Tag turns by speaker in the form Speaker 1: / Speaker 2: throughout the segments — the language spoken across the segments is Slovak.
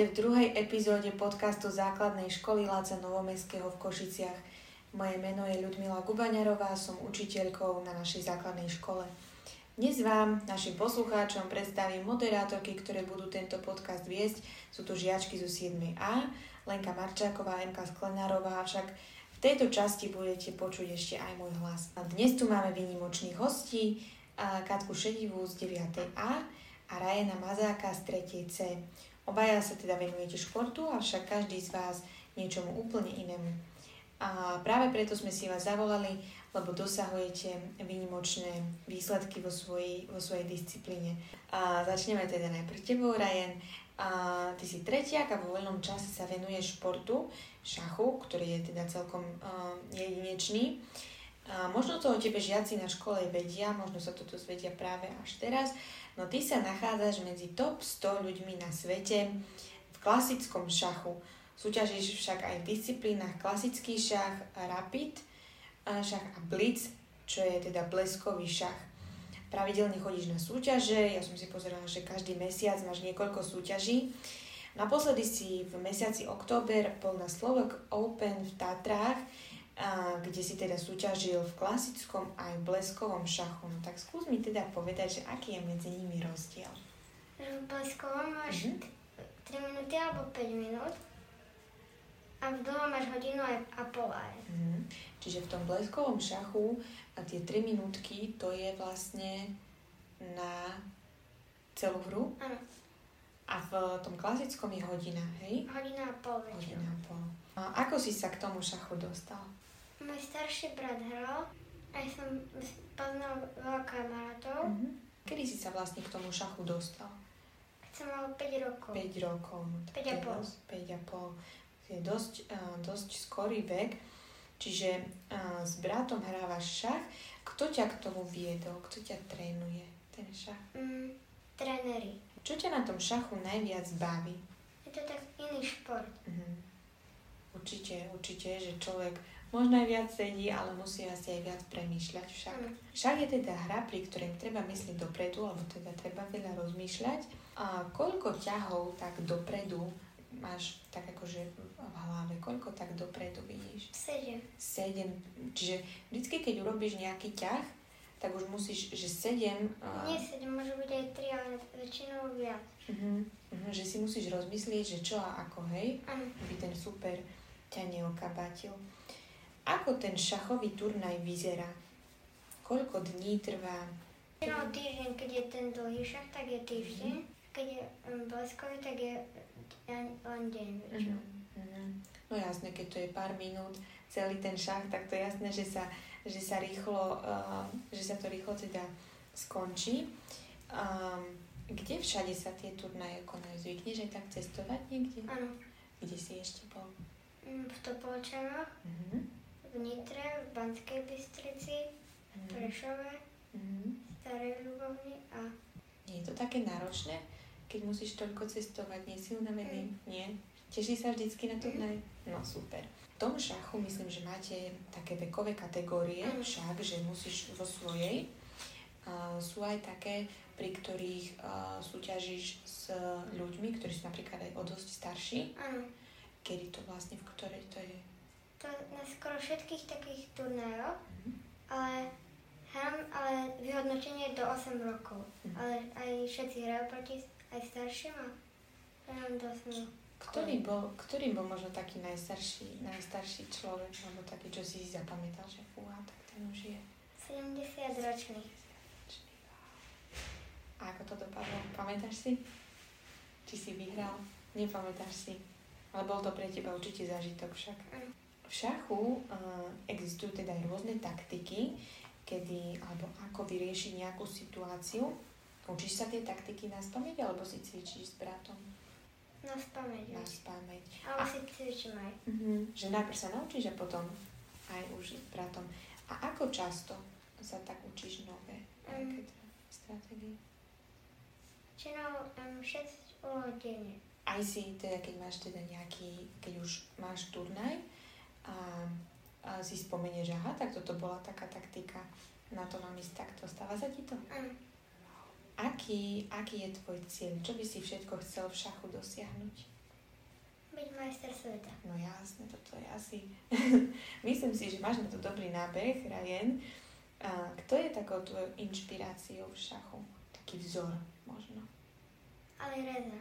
Speaker 1: Vítajte v druhej epizóde podcastu Základnej školy Láca Novomestského v Košiciach. Moje meno je Ľudmila Gubaňarová, som učiteľkou na našej základnej škole. Dnes vám, našim poslucháčom, predstavím moderátorky, ktoré budú tento podcast viesť. Sú to žiačky zo 7A, Lenka Marčáková, Emka Sklenárová, avšak v tejto časti budete počuť ešte aj môj hlas. A dnes tu máme výnimočných hostí, Katku Šedivú z 9A a Rajena Mazáka z 3C. Obaja sa teda venujete športu, avšak každý z vás niečomu úplne inému. A práve preto sme si vás zavolali, lebo dosahujete výnimočné výsledky vo svojej, vo svojej disciplíne. A začneme teda najprv tebou, Ryan. A ty si tretiak a vo voľnom čase sa venuješ športu, šachu, ktorý je teda celkom uh, jedinečný. A možno to o tebe žiaci na škole vedia, možno sa to dozvedia práve až teraz, No ty sa nachádzaš medzi top 100 ľuďmi na svete v klasickom šachu. Súťažíš však aj v disciplínach klasický šach, rapid šach a blitz, čo je teda bleskový šach. Pravidelne chodíš na súťaže, ja som si pozerala, že každý mesiac máš niekoľko súťaží. Naposledy si v mesiaci október bol na Slovak Open v Tatrách, kde si teda súťažil v klasickom aj bleskovom šachu. No tak skús mi teda povedať, že aký je medzi nimi rozdiel.
Speaker 2: V bleskovom máš mm-hmm. 3 minúty alebo 5 minút a v dlhom máš hodinu a pol aj.
Speaker 1: Mm-hmm. Čiže v tom bleskovom šachu a tie 3 minútky to je vlastne na celú hru?
Speaker 2: Áno.
Speaker 1: A v tom klasickom je hodina, hej?
Speaker 2: Hodina a pol.
Speaker 1: Hodina a pol. A ako si sa k tomu šachu dostal?
Speaker 2: Môj starší brat hral, aj som poznal veľa kamarátov.
Speaker 1: Mm-hmm. Kedy si sa vlastne k tomu šachu dostal?
Speaker 2: Keď som mal 5 rokov.
Speaker 1: 5 rokov. No,
Speaker 2: 5 a pol.
Speaker 1: 5 a pol. Je dosť, uh, dosť skorý vek. Čiže uh, s bratom hrávaš šach. Kto ťa k tomu viedol? Kto ťa trénuje ten šach?
Speaker 2: Mm, tréneri.
Speaker 1: Čo ťa na tom šachu najviac baví?
Speaker 2: Je to tak iný šport.
Speaker 1: Mm-hmm. Určite, určite, že človek možno aj viac sedí, ale musí asi aj viac premýšľať však. Však je teda hra, pri ktorej treba myslieť dopredu, alebo teda treba veľa rozmýšľať. A koľko ťahov tak dopredu máš tak akože v hlave, koľko tak dopredu vidíš?
Speaker 2: Sedem.
Speaker 1: Sedem. Čiže vždycky, keď urobíš nejaký ťah, tak už musíš, že sedem...
Speaker 2: Uh... Nie sedem, môže byť aj tri, ale väčšinou viac.
Speaker 1: Uh-huh, uh-huh, že si musíš rozmyslieť, že čo a ako, hej? Aby ten super ťa neokabatil. Ako ten šachový turnaj vyzerá? Koľko dní trvá?
Speaker 2: No týždeň, keď je ten dlhý šach, tak je týždeň. Mm-hmm. Keď je um, bleskový, tak je len deň väčšinou.
Speaker 1: Mm-hmm. No jasné, keď to je pár minút, celý ten šach, tak to je jasné, že sa, že sa rýchlo, uh, že sa to rýchlo teda skončí. Um, kde všade sa tie turnaje konajú? Zvykneš aj tak cestovať niekde?
Speaker 2: Áno.
Speaker 1: Kde si ešte bol?
Speaker 2: Mm, v Topolčanoch. Mm-hmm Nitre, v Banskej Bystrici, v mm. Prešove, mm. Starej Ľubovni a...
Speaker 1: Je to také náročné, keď musíš toľko cestovať, nie si unavený? Mm. Nie? Teší sa vždycky na turnaj? Mm. No super. V tom šachu myslím, že máte také vekové kategórie, mm. však, že musíš vo svojej. Uh, sú aj také, pri ktorých uh, súťažíš s ľuďmi, ktorí sú napríklad aj o dosť starší.
Speaker 2: Áno.
Speaker 1: Kedy to vlastne, v ktorej to je?
Speaker 2: To na skoro všetkých takých turnajoch, mm-hmm. ale hrám ale vyhodnotenie do 8 rokov. Mm-hmm. Ale aj všetci hrajú proti aj starším a hrám do 8 rokov.
Speaker 1: Ktorý bol, ktorý bol možno taký najstarší, najstarší človek, alebo taký, čo si zapamätal, že fúha, tak ten už je...
Speaker 2: 70 ročný.
Speaker 1: A ako to dopadlo? Pamätáš si? Či si vyhral? Nepamätáš si? Ale bol to pre teba určite zážitok však.
Speaker 2: Mm.
Speaker 1: V šachu uh, existujú teda aj rôzne taktiky, kedy, alebo ako vyriešiť nejakú situáciu. Učíš sa tie taktiky na spameť, alebo si cvičíš s bratom?
Speaker 2: Na spameť.
Speaker 1: Na spameť.
Speaker 2: Ale si cvičím aj.
Speaker 1: Uh-huh. Že najprv sa naučíš a potom aj už s bratom. A ako často sa tak učíš nové um, stratégie?
Speaker 2: Činou um, 6 hodiny.
Speaker 1: Aj si teda, keď máš teda nejaký, keď už máš turnaj, a, a si spomenie, že aha, tak toto bola taká taktika, na to mám ísť takto. Stáva sa ti to? Aký, aký je tvoj cieľ? Čo by si všetko chcel v šachu dosiahnuť?
Speaker 2: Byť majster sveta.
Speaker 1: No jasne, toto je asi... Myslím si, že máš na to dobrý nábeh, Ryan. A kto je takou tvojou inšpiráciou v šachu? Taký vzor možno.
Speaker 2: Ale Reza.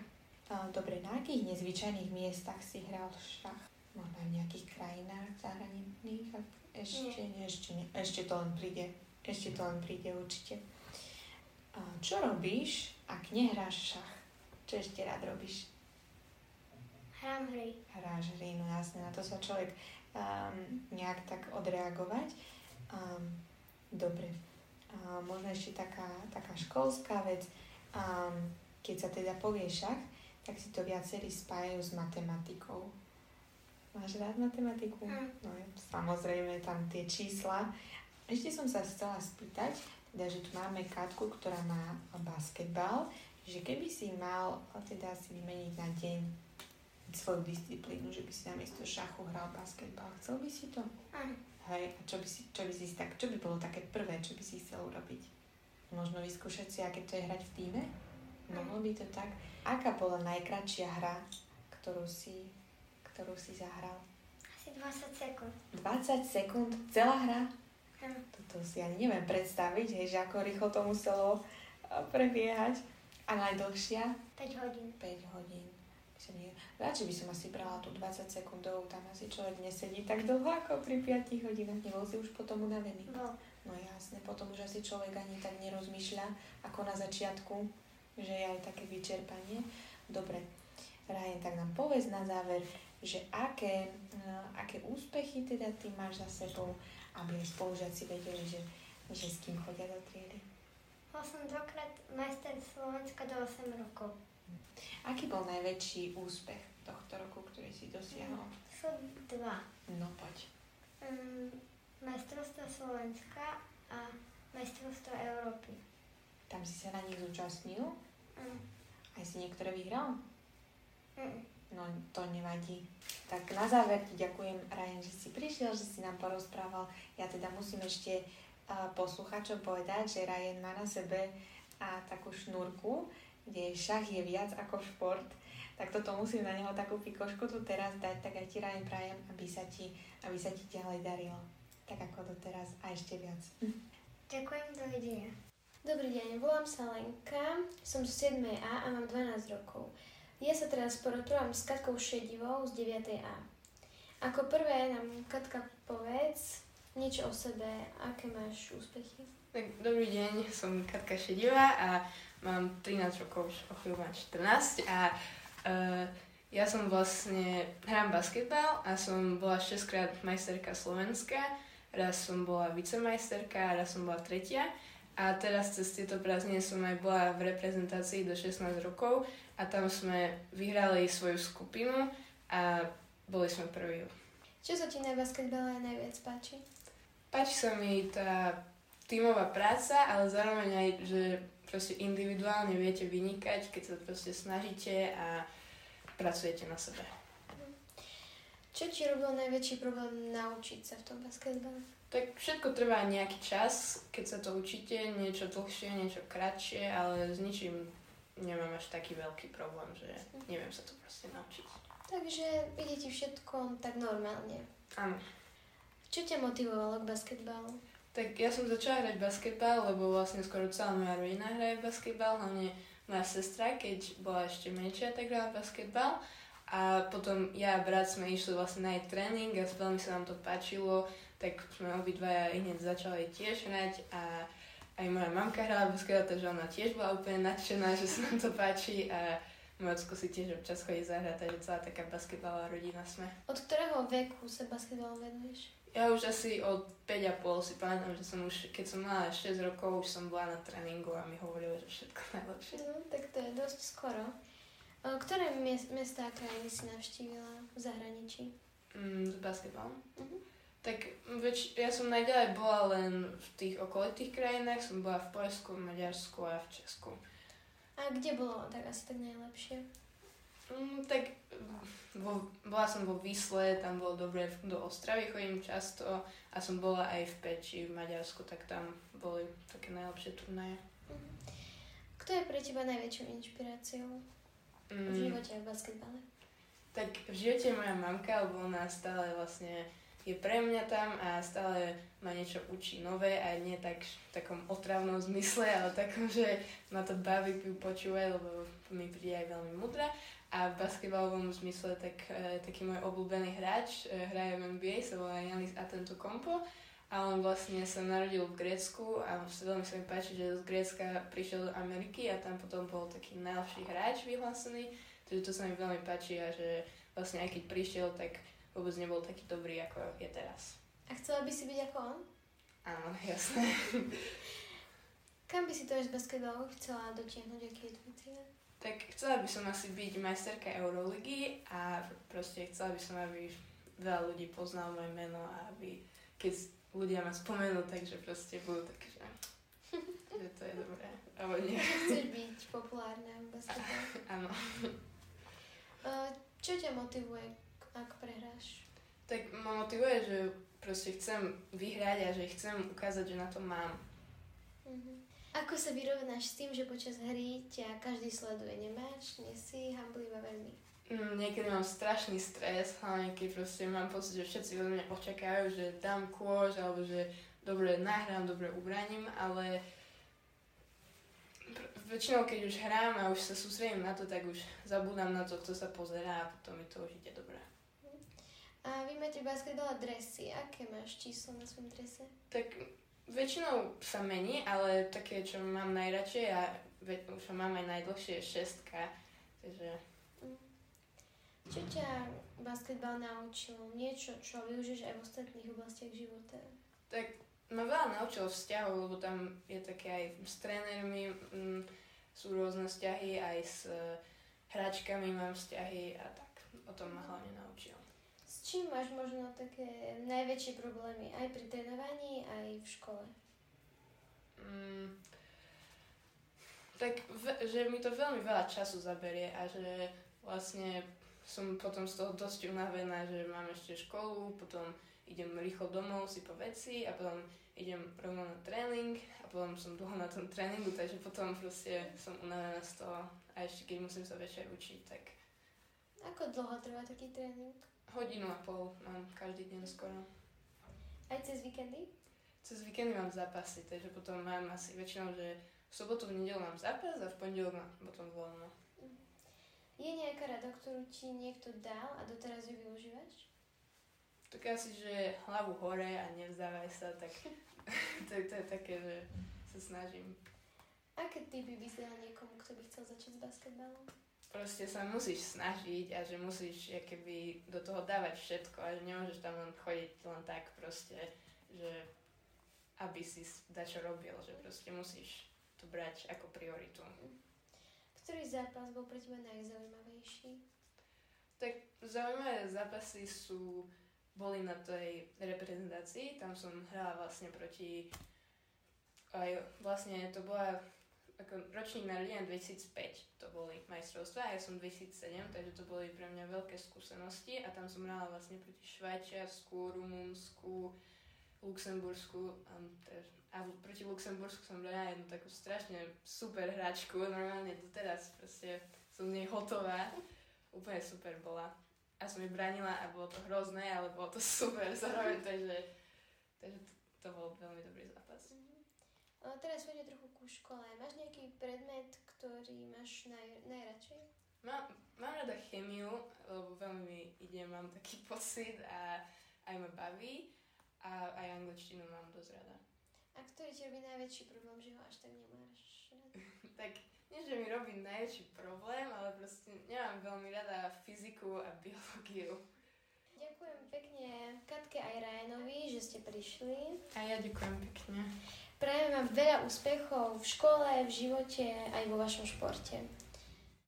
Speaker 1: A, dobre, na akých nezvyčajných miestach si hral šach? Možno v nejakých krajinách zahraničných? Ak ešte nie, ešte nie. Ešte to len príde. Ešte to len príde určite. A čo robíš, ak nehráš šach? Čo ešte rád robíš?
Speaker 2: Hrám hry.
Speaker 1: Hráš hry, no jasne, na to sa človek um, nejak tak odreagovať. Um, dobre. Um, možno ešte taká, taká školská vec. Um, keď sa teda povie šach, tak si to viacerí spájajú s matematikou. Máš rád matematiku?
Speaker 2: Mm.
Speaker 1: No samozrejme, tam tie čísla. Ešte som sa chcela spýtať, teda, že tu máme Katku, ktorá má basketbal, že keby si mal teda si vymeniť na deň svoju disciplínu, že by si namiesto šachu hral basketbal. Chcel by si to?
Speaker 2: Áno.
Speaker 1: Hej, a čo by, si, čo by si tak, čo by bolo také prvé, čo by si chcel urobiť? Možno vyskúšať si, aké to je hrať v týme? Mohlo by to tak? Aká bola najkračšia hra, ktorú si, ktorú si zahral?
Speaker 2: Asi 20 sekúnd.
Speaker 1: 20 sekúnd, celá hra?
Speaker 2: Áno.
Speaker 1: Toto si ani neviem predstaviť, hej, že ako rýchlo to muselo a, prebiehať. A najdlhšia?
Speaker 2: 5 hodín.
Speaker 1: 5 hodín. Radšej by som asi brala tú 20 sekundovú, tam asi človek nesedí tak dlho ako pri 5 hodinách. Nebol si už potom unavený?
Speaker 2: Bol.
Speaker 1: No jasne, potom už asi človek ani tak nerozmýšľa ako na začiatku, že je aj také vyčerpanie. Dobre, Ryan, tak nám povedz na záver, že aké, uh, aké úspechy teda ty máš za sebou, aby spolužiaci vedeli, že, že s kým chodia do triedy.
Speaker 2: Bol som dvakrát majster Slovenska do 8 rokov.
Speaker 1: Aký bol najväčší úspech tohto roku, ktorý si dosiahol?
Speaker 2: Sú dva.
Speaker 1: No poď.
Speaker 2: Um, majstrovstvo Slovenska a majstrovstvo Európy.
Speaker 1: Tam si sa na nich zúčastnil?
Speaker 2: Um,
Speaker 1: Aj si niektoré vyhral?
Speaker 2: Um,
Speaker 1: No to nevadí. Tak na záver ti ďakujem, Ryan, že si prišiel, že si nám porozprával. Ja teda musím ešte uh, posluchačom povedať, že Ryan má na sebe uh, takú šnúrku, kde šach je viac ako šport. Tak toto musím na neho takú pikošku tu teraz dať, tak aj ti Ryan prajem, aby sa ti, aby sa ti ďalej darilo. Tak ako doteraz a ešte viac.
Speaker 2: ďakujem, dovidenia.
Speaker 3: Dobrý deň, volám sa Lenka, som z 7A a mám 12 rokov. Ja sa teraz porozprávam s Katkou Šedivou z 9A. Ako prvé nám Katka povedz niečo o sebe, aké máš úspechy.
Speaker 4: Tak, dobrý deň, som Katka Šedivá a mám 13 rokov, už o chvíľu mám 14 a uh, ja som vlastne, hrám basketbal a som bola 6 krát majsterka Slovenska, raz som bola vicemajsterka, raz som bola tretia a teraz cez tieto prázdniny som aj bola v reprezentácii do 16 rokov a tam sme vyhrali svoju skupinu a boli sme prví.
Speaker 3: Čo sa ti na basketbale najviac páči?
Speaker 4: Páči sa mi tá tímová práca, ale zároveň aj, že proste individuálne viete vynikať, keď sa proste snažíte a pracujete na sebe.
Speaker 3: Čo ti robil najväčší problém naučiť sa v tom basketbale?
Speaker 4: Tak všetko trvá nejaký čas, keď sa to učíte, niečo dlhšie, niečo kratšie, ale s ničím nemám až taký veľký problém, že neviem sa to proste naučiť.
Speaker 3: Takže ide ti všetko tak normálne.
Speaker 4: Áno.
Speaker 3: Čo ťa motivovalo k basketbalu?
Speaker 4: Tak ja som začala hrať basketbal, lebo vlastne skoro celá moja rodina hraje basketbal, hlavne moja sestra, keď bola ešte menšia, tak hrala basketbal. A potom ja a brat sme išli vlastne na jej tréning a veľmi sa nám to páčilo, tak sme obidvaja hneď začali tiež hrať a aj moja mamka hrala basketbal, takže ona tiež bola úplne nadšená, že sa nám to páči a môj ocko si tiež občas chodí zahrať, takže celá taká basketbalová rodina sme.
Speaker 3: Od ktorého veku sa basketbalu venuješ?
Speaker 4: Ja už asi od 5,5 si pamätám, že som už, keď som mala 6 rokov, už som bola na tréningu a mi hovorili, že všetko najlepšie.
Speaker 3: No, tak to je dosť skoro. Ktoré miest, mesta a krajiny si navštívila v zahraničí?
Speaker 4: Mm, s basketbalom.
Speaker 3: Mhm.
Speaker 4: Tak väč, ja som najďalej bola len v tých okolitých krajinách, som bola v Poľsku, v Maďarsku a v Česku.
Speaker 3: A kde bolo tak asi tak najlepšie?
Speaker 4: Mm, tak vo, bola som vo Vysle, tam bolo dobre, do Ostravy chodím často a som bola aj v Peči v Maďarsku, tak tam boli také najlepšie turnaje.
Speaker 3: Mhm. Kto je pre teba najväčšou inšpiráciou v
Speaker 4: Mm,
Speaker 3: živote a v basketbale?
Speaker 4: Tak v živote moja mamka, lebo ona stále vlastne je pre mňa tam a stále ma niečo učí nové a nie tak v takom otravnom zmysle, ale takom, že ma to baví ju počúvať, lebo mi príde aj veľmi mudrá. A v basketbalovom zmysle tak, e, taký môj obľúbený hráč e, hraje v NBA, sa volá Janis Kompo a on vlastne sa narodil v Grécku a veľmi sa mi páči, že z Grécka prišiel do Ameriky a tam potom bol taký najlepší hráč vyhlásený, takže to sa mi veľmi páči a že vlastne aj keď prišiel, tak vôbec nebol taký dobrý, ako je teraz.
Speaker 3: A chcela by si byť ako on?
Speaker 4: Áno, jasné.
Speaker 3: Kam by si to z basketbalu chcela dotiahnuť, aký je tvoj cieľ?
Speaker 4: Tak chcela by som asi byť majsterka Euroligy a proste chcela by som, aby veľa ľudí poznalo moje meno a aby keď ľudia ma spomenú, takže proste budú také, že, že to je dobré. Alebo nie.
Speaker 3: Chceš byť populárna v basketbale?
Speaker 4: Áno.
Speaker 3: Čo ťa motivuje, ak prehráš?
Speaker 4: Tak ma motivuje, že proste chcem vyhrať a že chcem ukázať, že na to mám.
Speaker 3: Uh-huh. Ako sa vyrovnáš s tým, že počas hry ťa každý sleduje? Nemáš? Nie si hamblivá veľmi?
Speaker 4: Mm, niekedy mám strašný stres, hlavne keď proste mám pocit, že všetci od mňa očakajú, že dám kôž, alebo že dobre nahrám, dobre ubraním, ale pr- väčšinou keď už hrám a už sa sústredím na to, tak už zabudám na to, kto sa pozerá a potom mi to už ide dobré.
Speaker 3: A vy máte basketbal dresy. Aké máš číslo na svojom drese?
Speaker 4: Tak Väčšinou sa mení, ale také, čo mám najradšej a už mám aj najdlhšie je šestka, takže... Mm.
Speaker 3: Čo ťa basketbal naučil? Niečo, čo využiješ aj v ostatných oblastiach života?
Speaker 4: Tak ma veľa naučil vzťahov, lebo tam je také aj s trénermi, mm, sú rôzne vzťahy, aj s hračkami mám vzťahy a tak. O tom ma hlavne naučil.
Speaker 3: Čím máš možno také najväčšie problémy aj pri trénovaní, aj v škole?
Speaker 4: Mm, tak, že mi to veľmi veľa času zaberie a že vlastne som potom z toho dosť unavená, že mám ešte školu, potom idem rýchlo domov si po veci a potom idem rovno na tréning a potom som dlho na tom tréningu, takže potom proste som unavená z toho a ešte keď musím sa večer učiť, tak...
Speaker 3: Ako dlho trvá taký tréning?
Speaker 4: Hodinu a pol mám každý deň skoro.
Speaker 3: Aj cez víkendy?
Speaker 4: Cez víkendy mám zápasy, takže potom mám asi väčšinou, že v sobotu, v nedelu mám zápas a v pondelok mám potom voľno. Mhm.
Speaker 3: Je nejaká rada, ktorú ti niekto dal a doteraz ju využívaš?
Speaker 4: Tak asi, že hlavu hore a nevzdávaj sa, tak to, to je také, že sa snažím.
Speaker 3: Aké typy by si dal niekomu, kto by chcel začať s basketbalom?
Speaker 4: Proste sa musíš snažiť a že musíš keby do toho dávať všetko a že nemôžeš tam len chodiť len tak proste, že aby si dačo robil, že proste musíš to brať ako prioritu.
Speaker 3: Ktorý zápas bol pre teba najzaujímavejší?
Speaker 4: Tak zaujímavé zápasy sú, boli na tej reprezentácii, tam som hrala vlastne proti, aj vlastne to bola ako ročník narodenia 2005 to boli majstrovstvá, ja som 2007, takže to boli pre mňa veľké skúsenosti a tam som hrala vlastne proti Švajčiarsku, Rumunsku, Luxembursku a, a proti Luxembursku som hrala jednu takú strašne super hračku, normálne doteraz proste som z nej hotová, úplne super bola. A som ju branila a bolo to hrozné, ale bolo to super zároveň, takže, takže to, to bol veľmi dobrý zápas.
Speaker 3: Teraz poďme trochu ku škole. Máš nejaký predmet, ktorý máš naj, najradšej?
Speaker 4: Mám, mám rada chemiu, lebo veľmi ide, mám taký pocit a aj ma baví. A aj angličtinu mám dosť rada.
Speaker 3: A ktorý ti robí najväčší problém, že ho až tak nemáš rada?
Speaker 4: tak nie, že mi robí najväčší problém, ale proste nemám veľmi rada fyziku a biológiu.
Speaker 3: Ďakujem pekne Katke aj Rajanovi, že ste prišli.
Speaker 4: A ja ďakujem pekne.
Speaker 3: Prajem vám veľa úspechov v škole, v živote aj vo vašom športe.